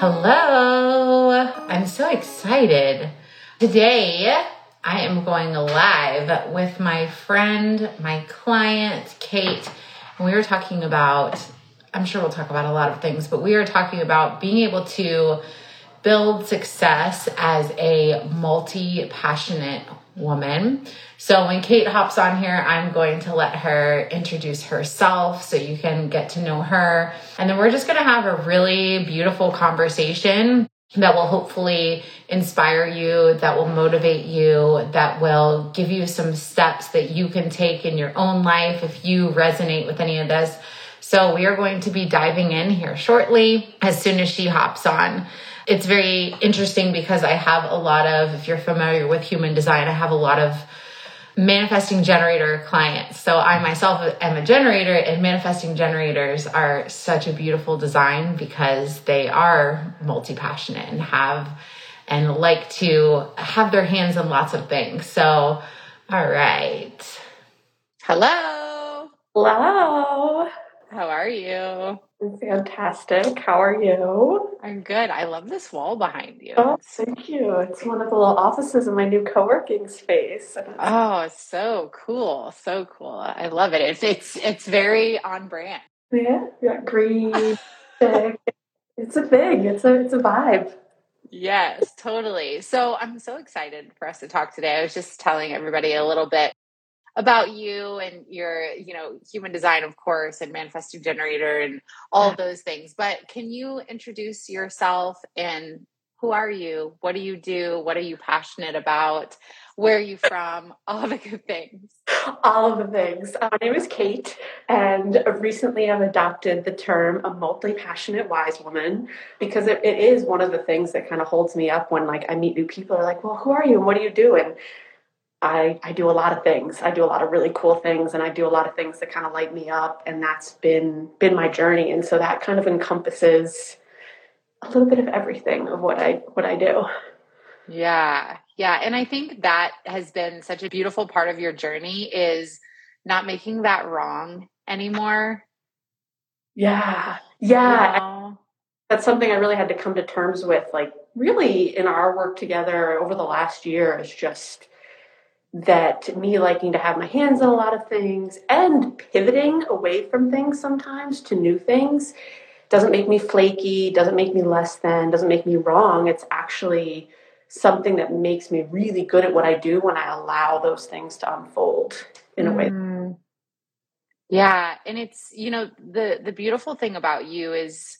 Hello, I'm so excited. Today, I am going live with my friend, my client, Cait. And we were talking about, I'm sure we'll talk about a lot of things, but we are talking about being able to build success as a multi passionate woman. So when Cait hops on here, I'm going to let her introduce herself so you can get to know her. And then we're just going to have a really beautiful conversation that will hopefully inspire you, that will motivate you, that will give you some steps that you can take in your own life if you resonate with any of this. So we are going to be diving in here shortly as soon as she hops on it's very interesting because I have a lot of, if you're familiar with human design, I have a lot of manifesting generator clients. So I myself am a generator and manifesting generators are such a beautiful design because they are multi-passionate and have and like to have their hands in lots of things. So, all right. Hello. Hello. How are you? Fantastic. How are you? I'm good. I love this wall behind you. Oh, thank you. It's one of the little offices in my new co-working space. Oh, it's so cool. So cool. I love it. It's it's it's very on brand. Yeah, got green. it's a thing. It's a it's a vibe. Yes, totally. So I'm so excited for us to talk today. I was just telling everybody a little bit about you and your you know human design of course and manifesting generator and all of those things. But can you introduce yourself and who are you? What do you do? What are you passionate about? Where are you from? All the good things. All of the things. Uh, my name is Cait and recently i've adopted the term a multi-passionate wise woman because it, it is one of the things that kind of holds me up when like i meet new people. Are like well who are you? And what do you do? And I, I do a lot of things. I do a lot of really cool things and I do a lot of things that kind of light me up and that's been been my journey and so that kind of encompasses a little bit of everything of what I what I do. Yeah. Yeah, and I think that has been such a beautiful part of your journey is not making that wrong anymore. Yeah. Yeah. You know? That's something I really had to come to terms with like really in our work together over the last year is just that me liking to have my hands on a lot of things and pivoting away from things sometimes to new things doesn't make me flaky, doesn't make me less than, doesn't make me wrong. It's actually something that makes me really good at what I do when I allow those things to unfold in a way. Mm. Yeah, and it's you know the the beautiful thing about you is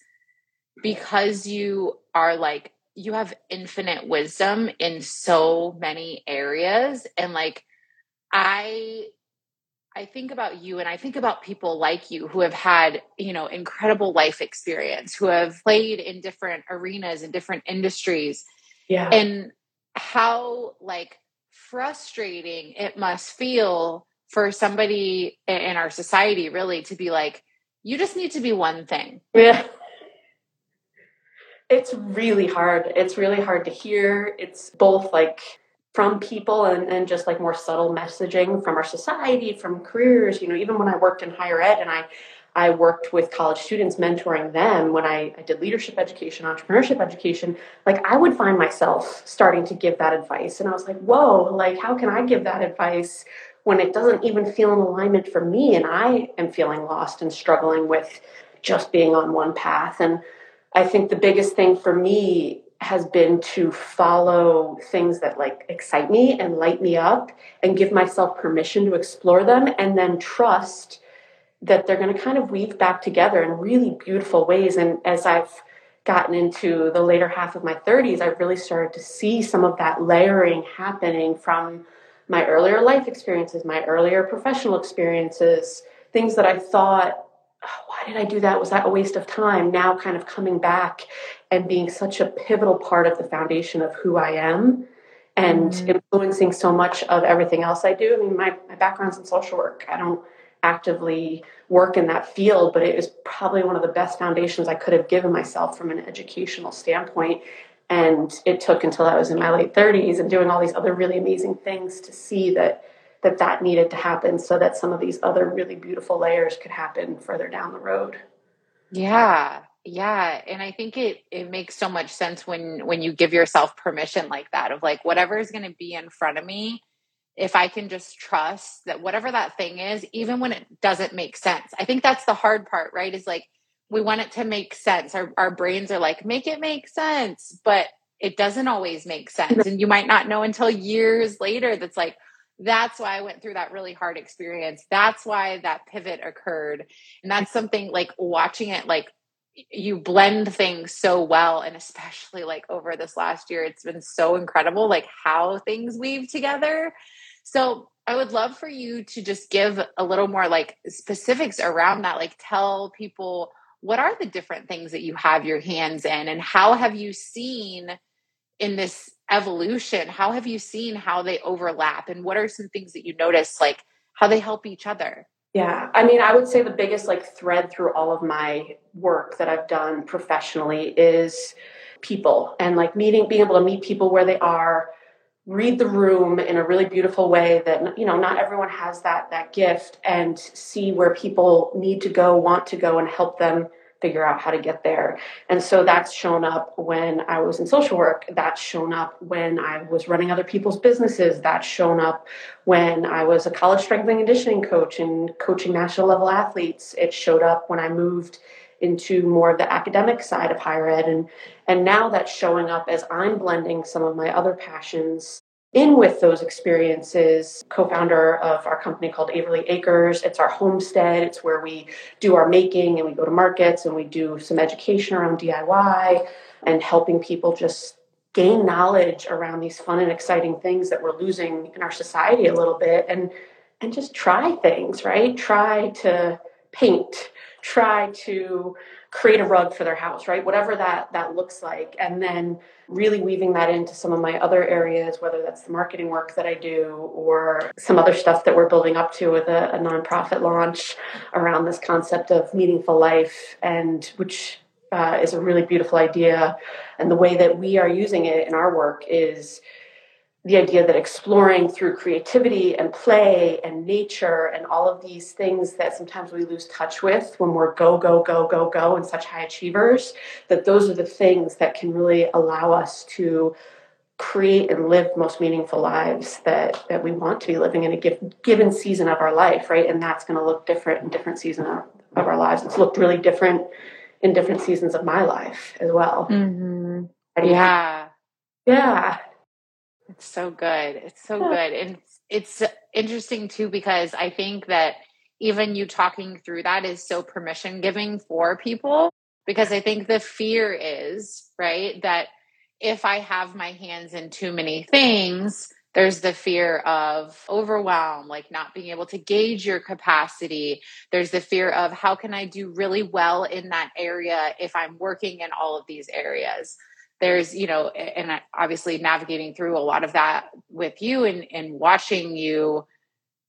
because you are like you have infinite wisdom in so many areas. And like i i think about you and i think about people like you who have had you know incredible life experience who have played in different arenas and different industries. Yeah. And how like frustrating it must feel for somebody in our society really to be like you just need to be one thing. Yeah it's really hard. It's really hard to hear. It's both like from people and, and just like more subtle messaging from our society, from careers. You know, even when I worked in higher ed and I I worked with college students mentoring them when I, I did leadership education, entrepreneurship education, like I would find myself starting to give that advice. And I was like, whoa, like how can I give that advice when it doesn't even feel in alignment for me and I am feeling lost and struggling with just being on one path. And I think the biggest thing for me has been to follow things that like excite me and light me up and give myself permission to explore them and then trust that they're going to kind of weave back together in really beautiful ways. And as I've gotten into the later half of my 30s I've really started to see some of that layering happening from my earlier life experiences my earlier professional experiences things that I thought why did I do that? Was that a waste of time? Now, kind of coming back and being such a pivotal part of the foundation of who I am and mm. influencing so much of everything else I do. I mean, my, my background's in social work. I don't actively work in that field, but it is probably one of the best foundations I could have given myself from an educational standpoint. And it took until I was in my late 30s and doing all these other really amazing things to see that that that needed to happen so that some of these other really beautiful layers could happen further down the road. Yeah. Yeah, and I think it it makes so much sense when when you give yourself permission like that of like whatever is going to be in front of me, if I can just trust that whatever that thing is, even when it doesn't make sense. I think that's the hard part, right? Is like we want it to make sense. Our our brains are like, make it make sense, but it doesn't always make sense. And you might not know until years later that's like, that's why I went through that really hard experience. That's why that pivot occurred. And that's something like watching it like you blend things so well and especially like over this last year it's been so incredible like how things weave together so I would love for you to just give a little more like specifics around that. Like tell people what are the different things that you have your hands in and how have you seen in this evolution, how have you seen how they overlap and what are some things that you notice like how they help each other? Yeah, I mean, I would say the biggest like thread through all of my work that I've done professionally is people and like meeting, being able to meet people where they are, read the room in a really beautiful way that you know not everyone has that that gift and see where people need to go want to go and help them figure out how to get there. And so that's shown up when i was in social work. That's shown up when i was running other people's businesses. That's shown up when i was a college strength and conditioning coach and coaching national level athletes. It showed up when i moved into more of the academic side of higher ed. And and now that's showing up as I'm blending some of my other passions in with those experiences co-founder of our company called Averly Acres. It's our homestead. It's where we do our making and we go to markets and we do some education around DIY and helping people just gain knowledge around these fun and exciting things that we're losing in our society a little bit and and just try things right? Try to paint try to create a rug for their house, right? Whatever that that looks like, and then really weaving that into some of my other areas, whether that's the marketing work that I do or some other stuff that we're building up to with a, a nonprofit launch around this concept of meaningful life, and which uh, is a really beautiful idea. And the way that we are using it in our work is the idea that exploring through creativity and play and nature and all of these things that sometimes we lose touch with when we're go, go, go, go, go and such high achievers, that those are the things that can really allow us to create and live most meaningful lives that, that we want to be living in a given, given season of our life, right? And that's going to look different in different seasons of, of our lives. It's looked really different in different seasons of my life as well. Mm-hmm. Yeah. Yeah. It's so good. It's so good. And it's interesting too because I think that even you talking through that is so permission giving for people because I think the fear is, right, that if I have my hands in too many things, there's the fear of overwhelm, like not being able to gauge your capacity. There's the fear of how can I do really well in that area if I'm working in all of these areas there's you know and obviously navigating through a lot of that with you and and watching you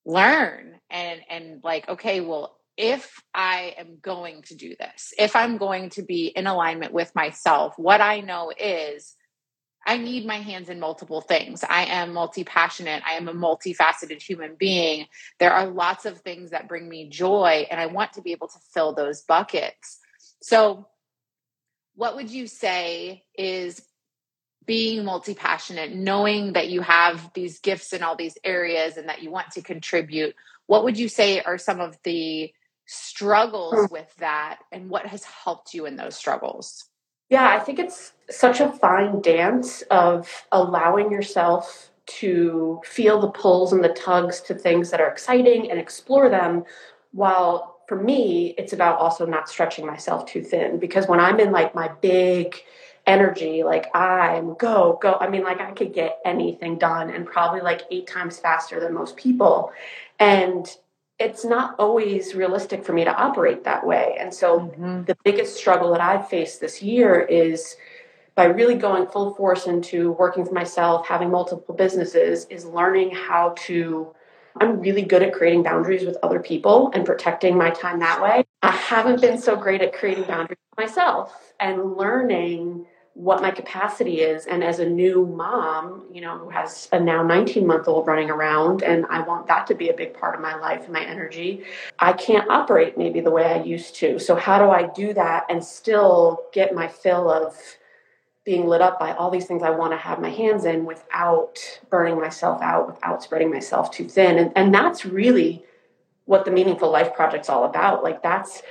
learn and and like okay well if i am going to do this if i'm going to be in alignment with myself what i know is i need my hands in multiple things. I am multi-passionate. I am a multifaceted human being. There are lots of things that bring me joy and i want to be able to fill those buckets. So what would you say is being multi passionate, knowing that you have these gifts in all these areas and that you want to contribute? What would you say are some of the struggles hmm. with that and what has helped you in those struggles? Yeah, I think it's such a fine dance of allowing yourself to feel the pulls and the tugs to things that are exciting and explore them while for me, it's about also not stretching myself too thin because when I'm in like my big energy, like I'm go, go, I mean, like I could get anything done and probably like eight times faster than most people. And it's not always realistic for me to operate that way. And so mm-hmm. the biggest struggle that I've faced this year is by really going full force into working for myself, having multiple businesses, is learning how to. I'm really good at creating boundaries with other people and protecting my time that way. I haven't been so great at creating boundaries myself and learning what my capacity is. And as a new mom, you know, who has a now 19 month old running around, and I want that to be a big part of my life and my energy, I can't operate maybe the way I used to. So, how do I do that and still get my fill of being lit up by all these things I want to have my hands in without burning myself out, without spreading myself too thin? And, and that's really what the Meaningful Life Project's all about. Like, that's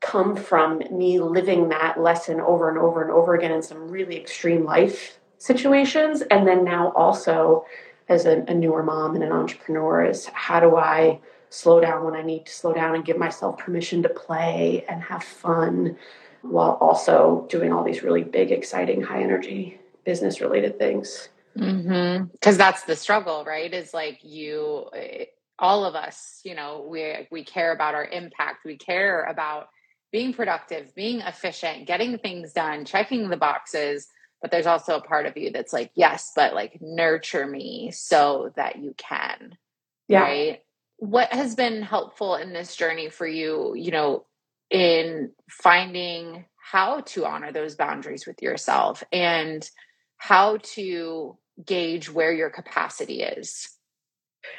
come from me living that lesson over and over and over again in some really extreme life situations. And then now also as a, a, newer mom and an entrepreneur is how do I slow down when I need to slow down and give myself permission to play and have fun while also doing all these really big, exciting, high energy business related things. Because mm-hmm. that's the struggle, right? Is like you, all of us, you know, we we care about our impact. We care about being productive, being efficient, getting things done, checking the boxes. But there's also a part of you that's like, yes, but like nurture me so that you can. Yeah. Right. What has been helpful in this journey for you, you know, in finding how to honor those boundaries with yourself and how to gauge where your capacity is?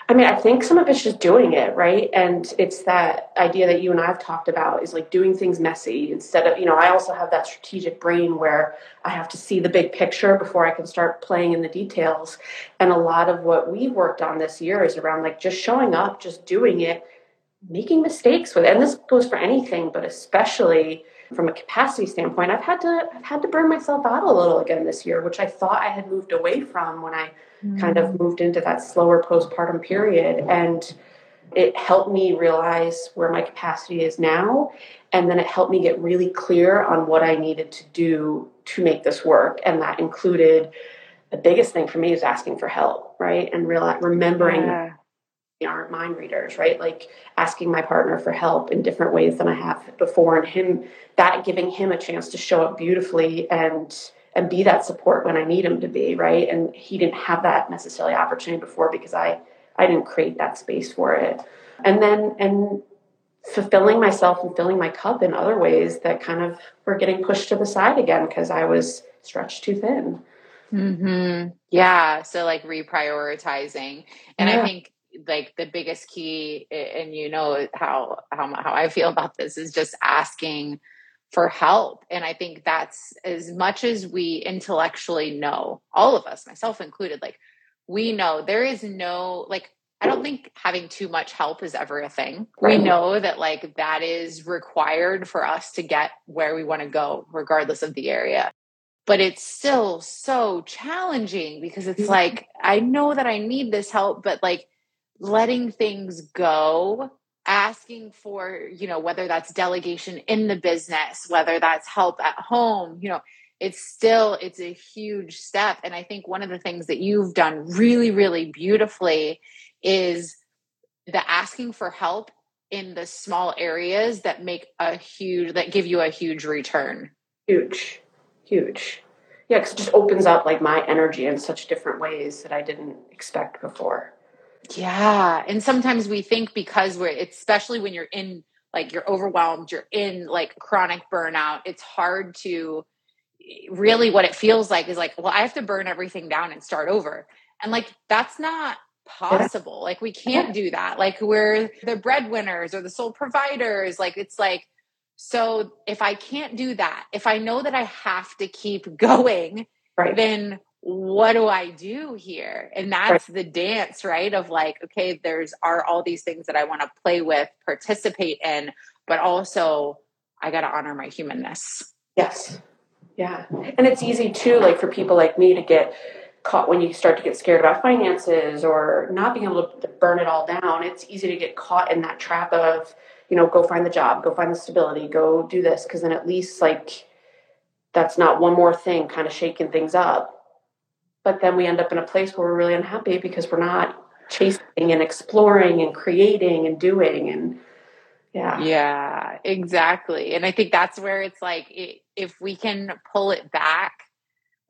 I mean, I think some of it's just doing it, right? And it's that idea that you and I have talked about is like doing things messy instead of, you know, I also have that strategic brain where I have to see the big picture before I can start playing in the details. And a lot of what we've worked on this year is around like just showing up, just doing it, making mistakes with it. And this goes for anything, but especially from a capacity standpoint, I've had to I've had to burn myself out a little again this year, which I thought I had moved away from when I mm. kind of mm. moved into that slower postpartum period. And it helped me realize where my capacity is now. And then it helped me get really clear on what I needed to do to make this work. And that included the biggest thing for me is asking for help, right? And real, remembering yeah aren't mind readers, right? Like asking my partner for help in different ways than I have before, and him that giving him a chance to show up beautifully and and be that support when I need him to be, right? And he didn't have that necessarily opportunity before because I I didn't create that space for it. And then and fulfilling myself and filling my cup in other ways that kind of were getting pushed to the side again because I was stretched too thin. Mm-hmm. Yeah. So like reprioritizing. And yeah. I think like the biggest key and you know how how how I feel about this is just asking for help. And i think that's as much as we intellectually know all of us myself included like we know there is no like i don't think having too much help is ever a thing. We know that like that is required for us to get where we want to go regardless of the area. But it's still so challenging because it's mm-hmm. like i know that i need this help but like letting things go asking for you know whether that's delegation in the business whether that's help at home you know it's still it's a huge step. And i think one of the things that you've done really really beautifully is the asking for help in the small areas that make a huge that give you a huge return. Huge huge. Yeah because it just opens up like my energy in such different ways that i didn't expect before yeah. And sometimes we think because we're, especially when you're in, like, you're overwhelmed, you're in like chronic burnout, it's hard to eh, really what it feels like is like, well, I have to burn everything down and start over. And like, that's not possible. Like, we can't do that. Like, we're the breadwinners or the sole providers. Like, it's like, so if I can't do that, if I know that I have to keep going, right. then what do I do here? And that's the dance, right? Of like, okay, there's are all these things that I want to play with, participate in, but also I got to honor my humanness. Yes. Yeah. And it's easy too, like for people like me to get caught when you start to get scared about finances or not being able to burn it all down. It's easy to get caught in that trap of, you know, go find the job, go find the stability, go do this. Cause then at least like that's not one more thing kind of shaking things up but then we end up in a place where we're really unhappy because we're not chasing and exploring and creating and doing and yeah yeah exactly and i think that's where it's like if we can pull it back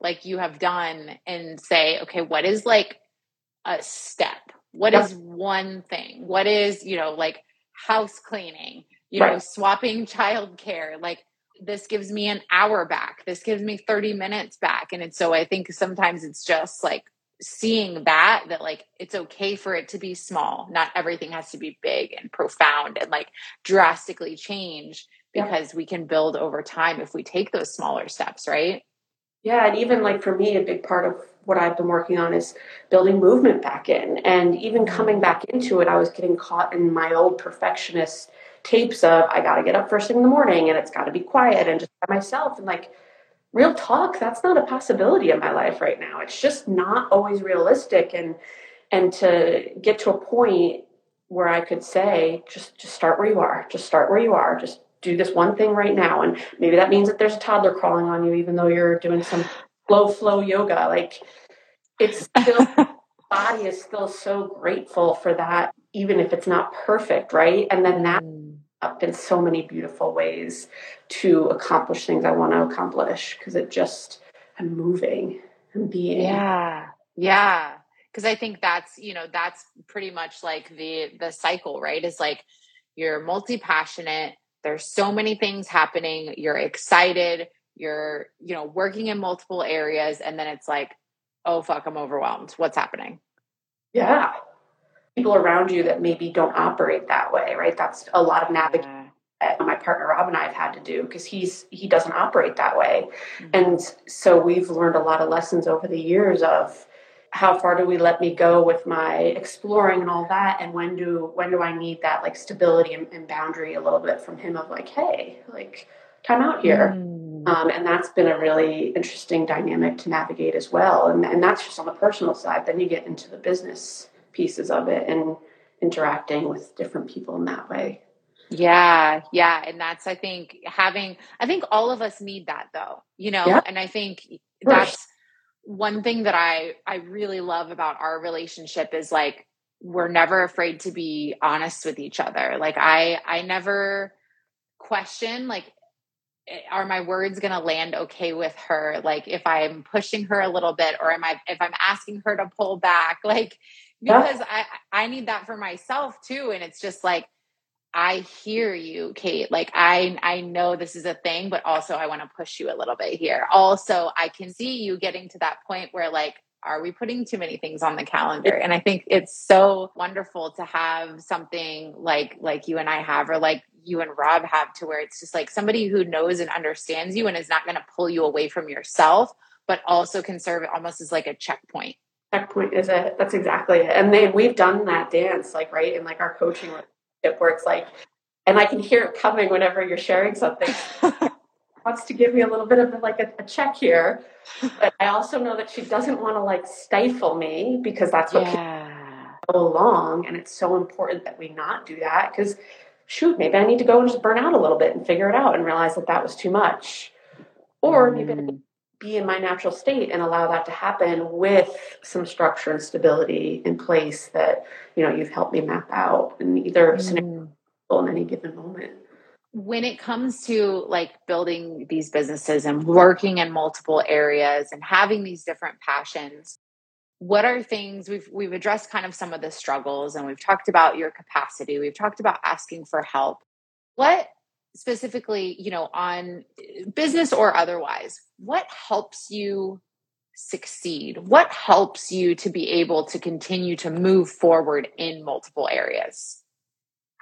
like you have done and say okay what is like a step What yep. is one thing what is you know like house cleaning you right. know swapping childcare like this gives me an hour back. This gives me 30 minutes back. And it's so i think sometimes it's just like seeing that that like it's okay for it to be small. Not everything has to be big and profound and like drastically change because yeah. we can build over time if we take those smaller steps right? Yeah and even like for me a big part of what i've been working on is building movement back in. And even coming back into it i was getting caught in my old perfectionist tapes of i got to get up first thing in the morning and it's got to be quiet and just by myself and like real talk that's not a possibility in my life right now. It's just not always realistic and and to get to a point where i could say just just start where you are just start where you are just do this one thing right now. And maybe that means that there's a toddler crawling on you even though you're doing some low flow yoga. Like it's still body is still so grateful for that even if it's not perfect right? And then that mm up in so many beautiful ways to accomplish things I want to accomplish because it just I'm moving and being. Yeah. Yeah. Cause I think that's, you know, that's pretty much like the the cycle, right? Is like you're multi-passionate, there's so many things happening, you're excited, you're, you know, working in multiple areas, and then it's like, oh fuck, I'm overwhelmed. What's happening? Yeah people around you that maybe don't operate that way, right? That's a lot of navigating that my partner Rob and I have had to do because he's he doesn't operate that way. Mm-hmm. And so we've learned a lot of lessons over the years of how far do we let me go with my exploring and all that and when do when do I need that like stability and, and boundary a little bit from him of like, hey, like time out here. Mm. Um, and that's been a really interesting dynamic to navigate as well. And, and that's just on the personal side. Then you get into the business pieces of it and interacting with different people in that way. Yeah, yeah. And that's, I think, having, I think all of us need that though, you know, yeah. and I think that's one thing that I, I really love about our relationship is like, we're never afraid to be honest with each other. Like I, I never question like, eh, are my words going to land okay with her? Like if I'm pushing her a little bit or am I, if I'm asking her to pull back, like, because yeah. I I need that for myself too. And it's just like I hear you Cait. Like I I know this is a thing but also I want to push you a little bit here. Also I can see you getting to that point where like are we putting too many things on the calendar? And I think it's so wonderful to have something like like you and I have or like you and Rob have to where it's just like somebody who knows and understands you and is not going to pull you away from yourself but also can serve almost as like a checkpoint checkpoint is it? That's exactly it. And then we've done that dance like right in like our coaching where it's like and i can hear it coming whenever you're sharing something. Wants to give me a little bit of like a, a, check here but i also know that she doesn't want to like stifle me because that's what yeah. people along and it's so important that we not do that because shoot maybe i need to go and just burn out a little bit and figure it out and realize that that was too much. Or maybe mm be in my natural state and allow that to happen with some structure and stability in place that you know you've helped me map out in either mm. scenario in any given moment when it comes to like building these businesses and working in multiple areas and having these different passions what are things we've we've addressed kind of some of the struggles and we've talked about your capacity we've talked about asking for help what specifically, you know, on business or otherwise, what helps you succeed? What helps you to be able to continue to move forward in multiple areas?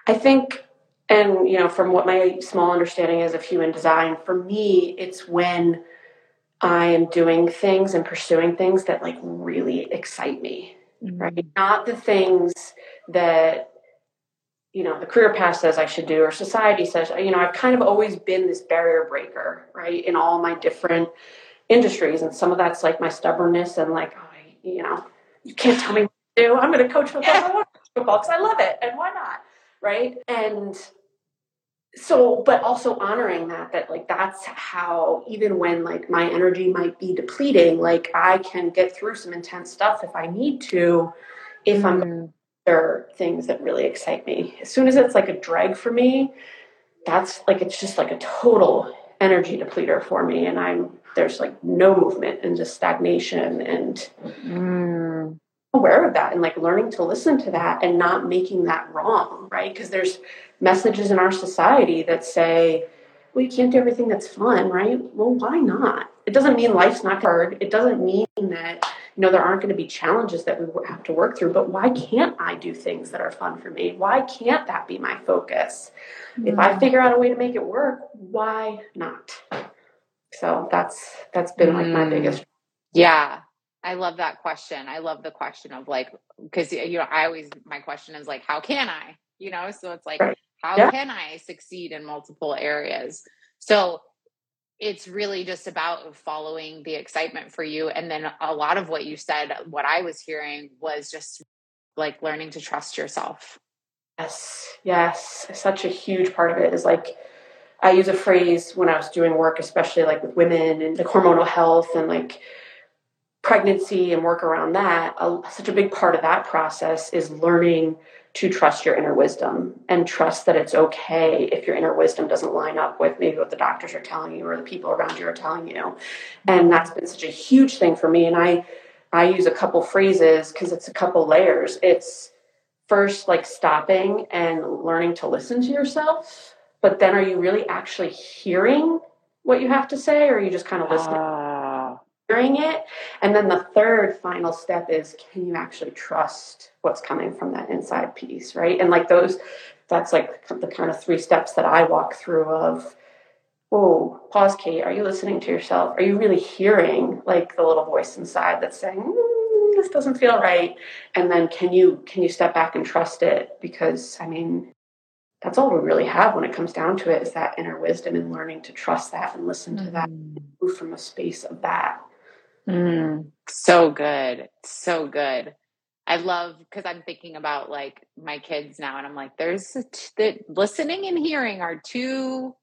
I think, and, you know, from what my small understanding is of human design, for me, it's when I am doing things and pursuing things that like really excite me, mm-hmm. right? Not the things that you know the career path says I should do or society says you know I've kind of always been this barrier breaker right in all my different industries. And some of that's like my stubbornness and like oh, I, you know you can't tell me what to do. I'm going to coach football. I want football because I love it. And why not right? And so but also honoring that that like that's how even when like my energy might be depleting like I can get through some intense stuff if I need to if. I'm mm-hmm. There are things that really excite me. As soon as it's like a drag for me, that's like it's just like a total energy depleter for me and I'm there's like no movement and just stagnation and mm. aware of that and like learning to listen to that and not making that wrong, right? Because there's messages in our society that say, well, you can't do everything that's fun, right? Well, why not? It doesn't mean life's not hard. It doesn't mean that you know there aren't going to be challenges that we have to work through. But why can't I do things that are fun for me? Why can't that be my focus? Mm-hmm. If I mm. figure out a way to make it work, why not? So that's that's been like my biggest. Yeah, I love that question. I love the question of like because you know I always my question is like how can I you know so it's like right. how yeah. can I succeed in multiple areas. So it's really just about following the excitement for you. And then a lot of what you said, what I was hearing was just like learning to trust yourself. Yes, yes. Such a huge part of it is like, I use a phrase when I was doing work, especially like with women and like hormonal health and like pregnancy and work around that. such a big part of that process is learning to trust your inner wisdom and trust that it's okay if your inner wisdom doesn't line up with maybe what the doctors are telling you or the people around you are telling you. And that's been such a huge thing for me. And I I use a couple phrases because it's a couple layers. It's first like stopping and learning to listen to yourself, but then are you really actually hearing what you have to say or are you just kind of listening? Uh it. And then the third final step is can you actually trust what's coming from that inside piece, right? And like those, that's like the kind of three steps that I walk through of, oh, pause, Cait. Are you listening to yourself? Are you really hearing like the little voice inside that's saying, mm, this doesn't feel right? And then can you can you step back and trust it? Because I mean, that's all we really have when it comes down to it is that inner wisdom and learning to trust that and listen to that, mm. move from a space of that. Mm, so good. So good. I love because I'm thinking about like my kids now, and I'm like, there's the listening and hearing are two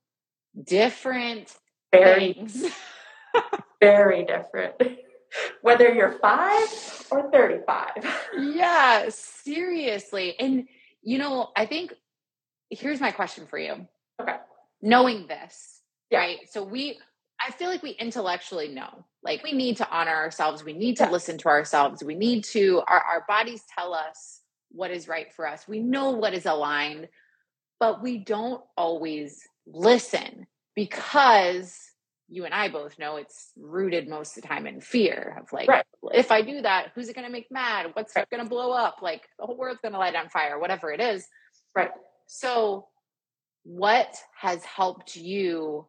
different very, things. very different. Whether you're five or 35. yeah, seriously. And, you know, I think here's my question for you. Okay. Knowing this, yeah. right? So we, I feel like we intellectually know, like we need to honor ourselves. We need to yeah. listen to ourselves. We need to, our, our bodies tell us what is right for us. We know what is aligned, but we don't always listen because you and I both know it's rooted most of the time in fear of like, right. if I do that, who's it going to make mad? What's right. going to blow up? Like the whole world's going to light on fire, whatever it is. Right. So, what has helped you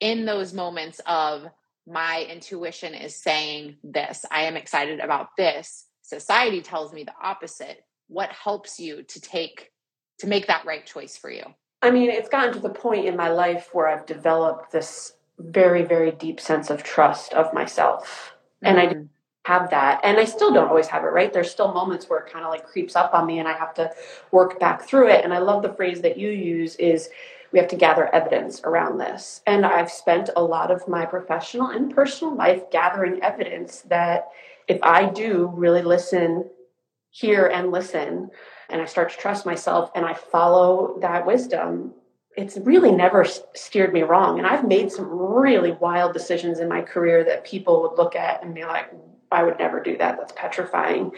in those moments of my intuition is saying this, I am excited about this. Society tells me the opposite. What helps you to take to make that right choice for you? I mean, it's gotten to the point in my life where I've developed this very, very deep sense of trust of myself. Mm-hmm. And I mm-hmm. have that. And I still don't always have it, right? There's still moments where it kind of like creeps up on me and I have to work back through it. And I love the phrase that you use is we have to gather evidence around this. And I've spent a lot of my professional and personal life gathering evidence that if I do really listen, hear and listen, and I start to trust myself and I follow that wisdom, it's really never steered me wrong. And I've made some really wild decisions in my career that people would look at and be like, I would never do that. That's petrifying.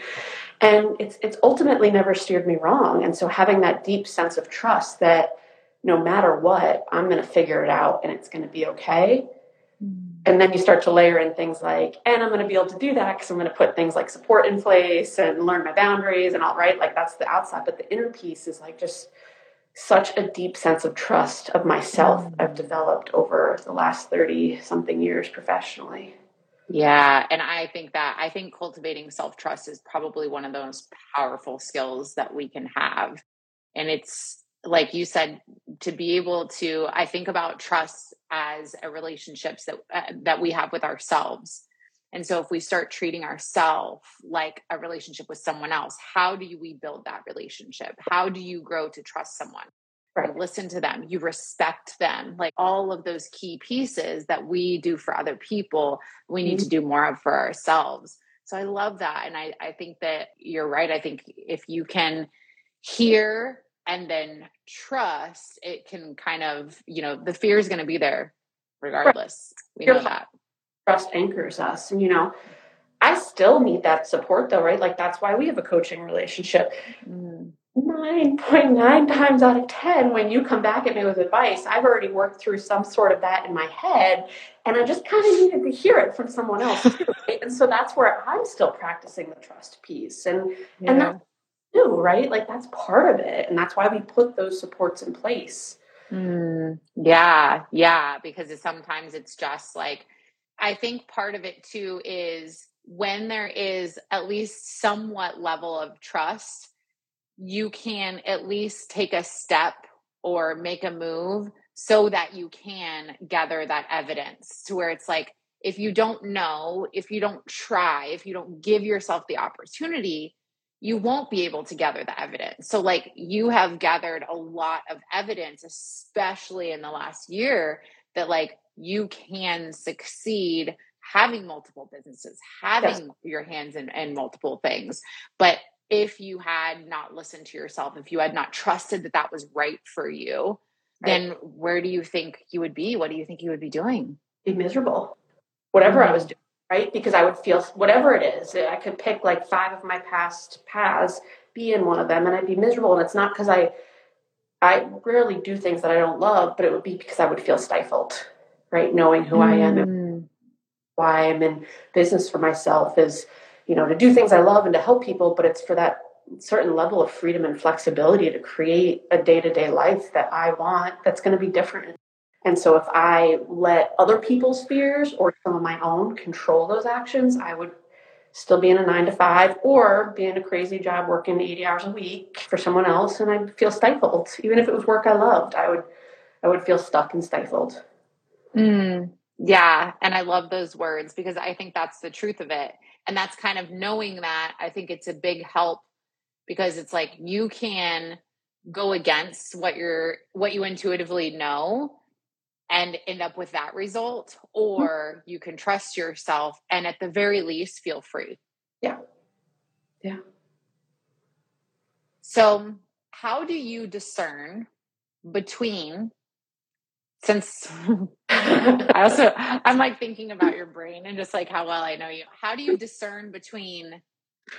And it's it's ultimately never steered me wrong. And so having that deep sense of trust that no matter what, I'm going to figure it out and it's going to be okay. Mm. And then you start to layer in things like, and I'm going to be able to do that because I'm going to put things like support in place and learn my boundaries and all right. Like that's the outside. But the inner piece is like just such a deep sense of trust of myself mm. I've developed over the last 30 something years professionally. Yeah. And I think that, I think cultivating self trust is probably one of those powerful skills that we can have. And it's, like you said to be able to i think about trust as a relationships that uh, that we have with ourselves and so if we start treating ourselves like a relationship with someone else how do we build that relationship how do you grow to trust someone right listen to them you respect them like all of those key pieces that we do for other people we need mm-hmm. to do more of for ourselves So I love that. And I, I think that you're right. I think if you can hear and then trust, it can kind of, you know, the fear is going to be there regardless. We know that. Trust anchors us. And, you know, I still need that support though, right? Like that's why we have a coaching relationship. Mm. 9.9 times out of 10 when you come back at me with advice i've already worked through some sort of that in my head and i just kind of needed to hear it from someone else too, right? and so that's where i'm still practicing the trust piece and yeah. and that's new right? Like that's part of it and that's why we put those supports in place. Mm, yeah yeah because sometimes it's just like i think part of it too is when there is at least somewhat level of trust you can at least take a step or make a move so that you can gather that evidence to where it's like if you don't know if you don't try if you don't give yourself the opportunity you won't be able to gather the evidence so like you have gathered a lot of evidence especially in the last year that like you can succeed having multiple businesses having yes. your hands in, in multiple things but if you had not listened to yourself, if you had not trusted that that was right for you, right. then where do you think you would be? What do you think you would be doing? Be miserable. Whatever mm-hmm. I was doing, right? Because I would feel whatever it is. I could pick like five of my past paths, be in one of them, and I'd be miserable. And it's not because I I rarely do things that I don't love, but it would be because I would feel stifled, right? Knowing who mm-hmm. I am and mm. why I'm in business for myself is you know, to do things I love and to help people, but it's for that certain level of freedom and flexibility to create a day to day life that I want that's going to be different. And so if I let other people's fears or some of my own control those actions, I would still be in a nine to five or be in a crazy job working 80 hours a week for someone else and I'd feel stifled. Even if it was work I loved, I would I would feel stuck and stifled. Mm, yeah. And I love those words because I think that's the truth of it and that's kind of knowing that i think it's a big help because it's like you can go against what you're what you intuitively know and end up with that result mm-hmm. or you can trust yourself and at the very least feel free yeah yeah so how do you discern between since I also I'm like thinking about your brain and just like how well I know you. How do you discern between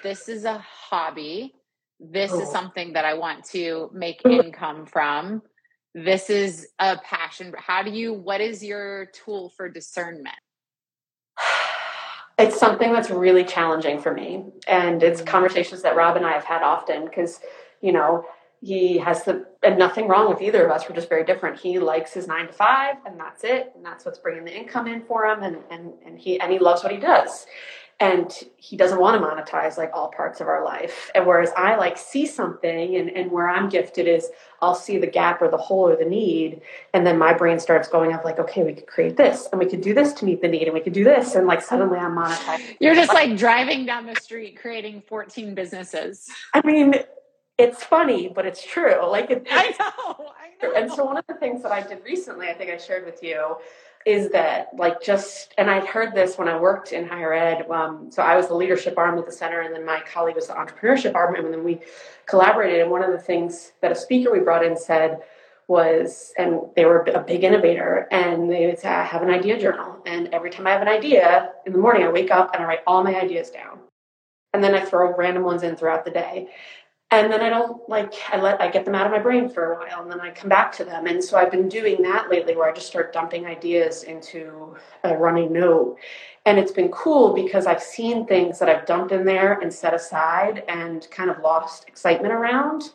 this is a hobby, this is oh. something that I want to make mm. income from, this is a passion. How do you what is your tool for discernment? It's something that's really challenging for me. And it's mm. conversations that Rob and I have had often because, you know, he has the and nothing wrong with either of us we're just very different he likes his nine to five and that's it and that's what's bringing the income in for him and and, and he and he loves what he does and he doesn't want to monetize like all parts of our life and whereas i like see something and, and where i'm gifted is i'll see the gap or the hole or the need and then my brain starts going up like okay we could create this and we could do this to meet the need and we could do this and like suddenly i'm monetizing you're just like driving down the street creating 14 businesses i mean it's funny, but it's true. Like it, I know, I know. And so one of the things that I did recently, I think I shared with you, is that like just and I'd heard this when I worked in higher ed. Um, so I was the leadership arm of the center, and then my colleague was the entrepreneurship arm, and then we collaborated. And one of the things that a speaker we brought in said was, and they were a big innovator, and they would say, "I have an idea journal, and every time I have an idea in the morning, I wake up and I write all my ideas down." And then I throw random ones in throughout the day and then I don't like I let I get them out of my brain for a while and then I come back to them. And so I've been doing that lately where I just start dumping ideas into a running note. And it's been cool because I've seen things that I've dumped in there and set aside and kind of lost excitement around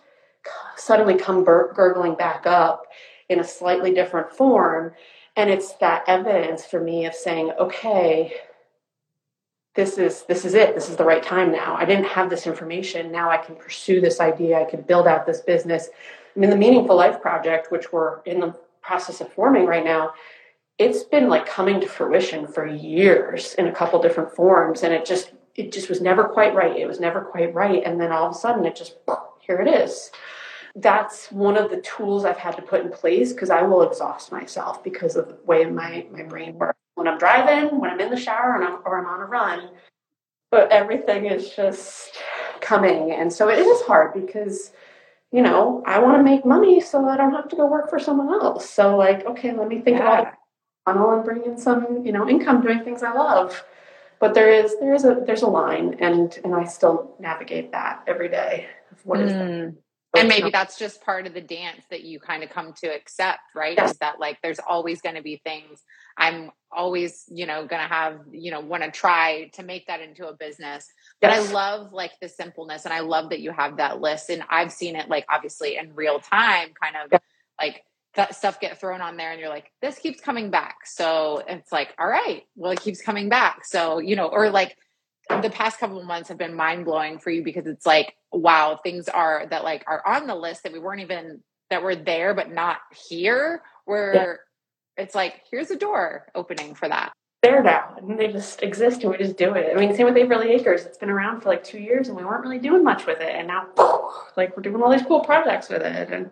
suddenly come bur- gurgling back up in a slightly different form. And it's that evidence for me of saying, okay, this is this is it. This is the right time now. I didn't have this information. Now i can pursue this idea. I can build out this business. I mean the meaningful life project which we're in the process of forming right now it's been like coming to fruition for years in a couple different forms and it just it just was never quite right. It was never quite right and then all of a sudden it just here it is. That's one of the tools i've had to put in place because i will exhaust myself because of the way my, my brain works when I'm driving, when I'm in the shower, and I'm, or I'm on a run, but everything is just coming. And so it is hard because, you know, I want to make money so I don't have to go work for someone else. So, like, okay, let me think yeah. about funnel and bring in some, you know, income doing things I love. But there is there is a there's a line, and and I still navigate that every day. What is mm. And maybe that's just part of the dance that you kind of come to accept, right? Is that like there's always going to be things I'm always, you know, going to have, you know, want to try to make that into a business. But yes. I love like the simpleness and I love that you have that list. And I've seen it like obviously in real time, kind of yes. like that stuff get thrown on there and you're like, this keeps coming back. So it's like, all right, well, it keeps coming back. So, you know, or like the past couple of months have been mind blowing for you because it's like, wow, things are that like are on the list that we weren't even that were there but not here. Where yeah. It's like, here's a door opening for that. There now, and they just exist, and we just do it. I mean, same with Averly Acres. It's been around for like two years, and we weren't really doing much with it, and now, like, we're doing all these cool projects with it, and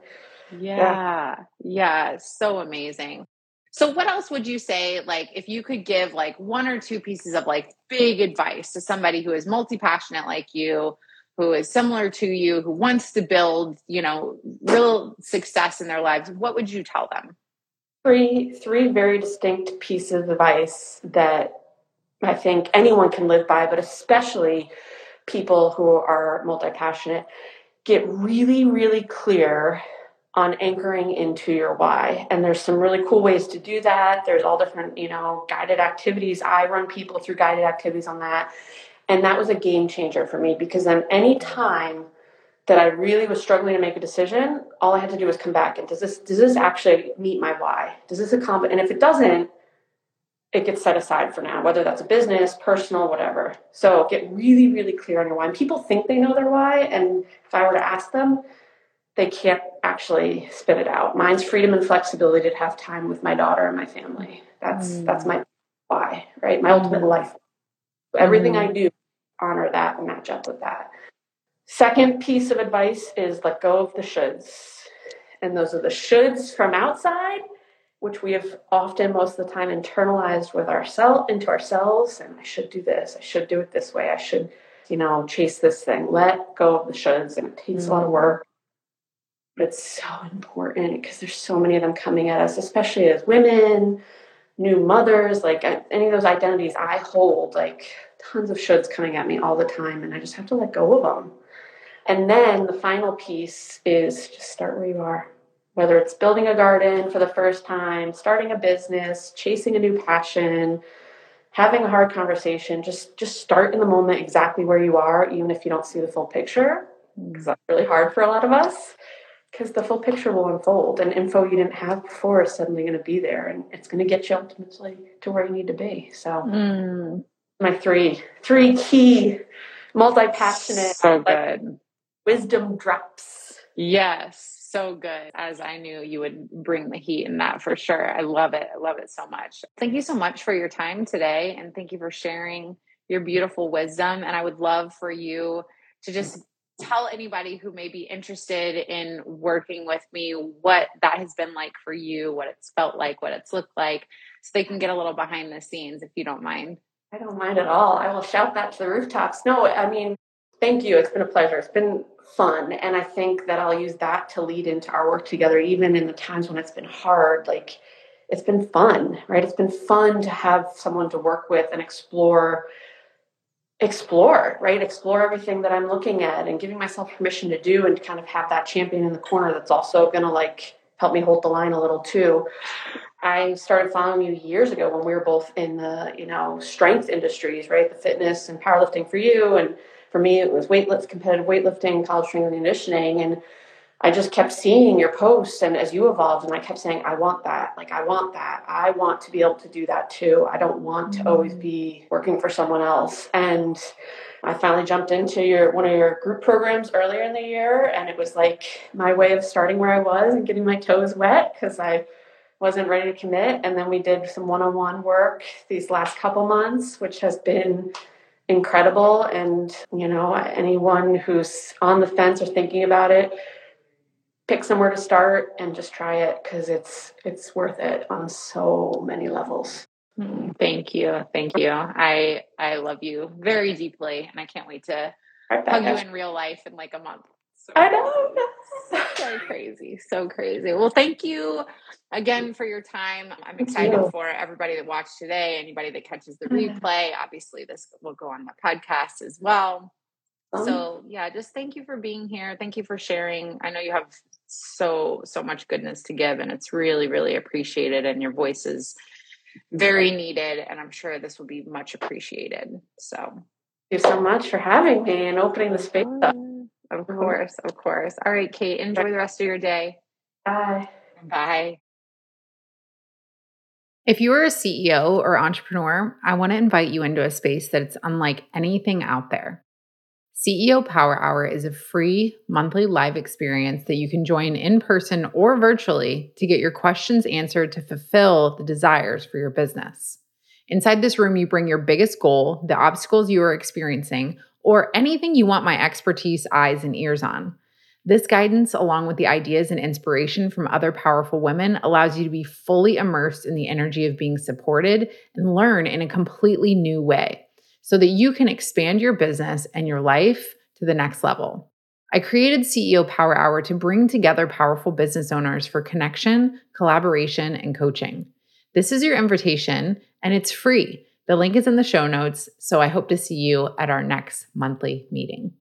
yeah, yeah, yeah so amazing. So what else would you say like if you could give like one or two pieces of like big advice to somebody who is multi-passionate like you, who is similar to you, who wants to build, you know, real success in their lives, what would you tell them? Three three very distinct pieces of advice that I think anyone can live by, but especially people who are multi-passionate. Get really, really clear on anchoring into your why. And there's some really cool ways to do that. There's all different, you know, guided activities. I run people through guided activities on that. And that was a game changer for me because then any time that I really was struggling to make a decision, all I had to do was come back and does this does this actually meet my why? Does this accomplish and if it doesn't, it gets set aside for now, whether that's a business, personal, whatever. So get really, really clear on your why. And people think they know their why, and if I were to ask them, they can't actually spit it out. Mine's freedom and flexibility to have time with my daughter and my family. That's mm. that's my why, right? My ultimate mm. life. Everything mm. I do, honor that and match up with that. Second piece of advice is let go of the shoulds. And those are the shoulds from outside, which we have often most of the time internalized with ourselves into ourselves. And I should do this, I should do it this way, I should, you know, chase this thing. Let go of the shoulds. And it takes mm. a lot of work but it's so important because there's so many of them coming at us, especially as women, new mothers, like any of those identities I hold, like tons of shoulds coming at me all the time, and I just have to let go of them. And then the final piece is just start where you are. Whether it's building a garden for the first time, starting a business, chasing a new passion, having a hard conversation, just just start in the moment exactly where you are, even if you don't see the full picture, because that's really hard for a lot of us because the full picture will unfold and info you didn't have before is suddenly going to be there and it's going to get you ultimately to where you need to be so mm. my three three key multi-passionate so good like, wisdom drops. Yes so good. As i knew you would bring the heat in that for sure. I love it. I love it so much. Thank you so much for your time today and thank you for sharing your beautiful wisdom. And i would love for you to just tell anybody who may be interested in working with me what that has been like for you, what it's felt like, what it's looked like, so they can get a little behind the scenes if you don't mind. I don't mind at all. I will shout that to the rooftops. No, I mean, thank you. It's been a pleasure. It's been fun. And I think that I'll use that to lead into our work together, even in the times when it's been hard. Like, it's been fun, right? It's been fun to have someone to work with and explore explore, right? Explore everything that I'm looking at and giving myself permission to do and kind of have that champion in the corner that's also going to like help me hold the line a little too. I started following you years ago when we were both in the, you know, strength industries, right? The fitness and powerlifting for you and for me it was weightlifting, competitive weightlifting, college strength and conditioning and I just kept seeing your posts and as you evolved and I kept saying, I want that. Like, I want that. I want to be able to do that too. I don't want to always mm. be working for someone else. And I finally jumped into your one of your group programs earlier in the year and it was like my way of starting where I was and getting my toes wet because I wasn't ready to commit. And then we did some one-on-one work these last couple months, which has been incredible. And, you know, anyone who's on the fence or thinking about it, pick somewhere to start and just try it because it's it's worth it on so many levels. Mm, thank you. Thank you. I I love you very deeply and I can't wait to hug you in real life in like a month. So I know. So crazy. So crazy. Well, thank you again for your time. I'm excited for everybody that watched today, anybody that catches the mm. replay. Obviously, this will go on the podcast as well. So, yeah, just thank you for being here. Thank you for sharing. I know you have so so much goodness to give and it's really really appreciated and your voice is very needed and I'm sure this will be much appreciated. So, thank you so much for having me and opening the space up. Of mm-hmm. course, of course. All right, Cait, enjoy the rest of your day. Bye. Bye. If you are a CEO or entrepreneur, I want to invite you into a space that's unlike anything out there. CEO Power Hour is a free monthly live experience that you can join in person or virtually to get your questions answered to fulfill the desires for your business. Inside this room, you bring your biggest goal, the obstacles you are experiencing, or anything you want my expertise, eyes, and ears on. This guidance, along with the ideas and inspiration from other powerful women, allows you to be fully immersed in the energy of being supported and learn in a completely new way so that you can expand your business and your life to the next level. I created CEO Power Hour to bring together powerful business owners for connection, collaboration, and coaching. This is your invitation, and it's free. The link is in the show notes, so I hope to see you at our next monthly meeting.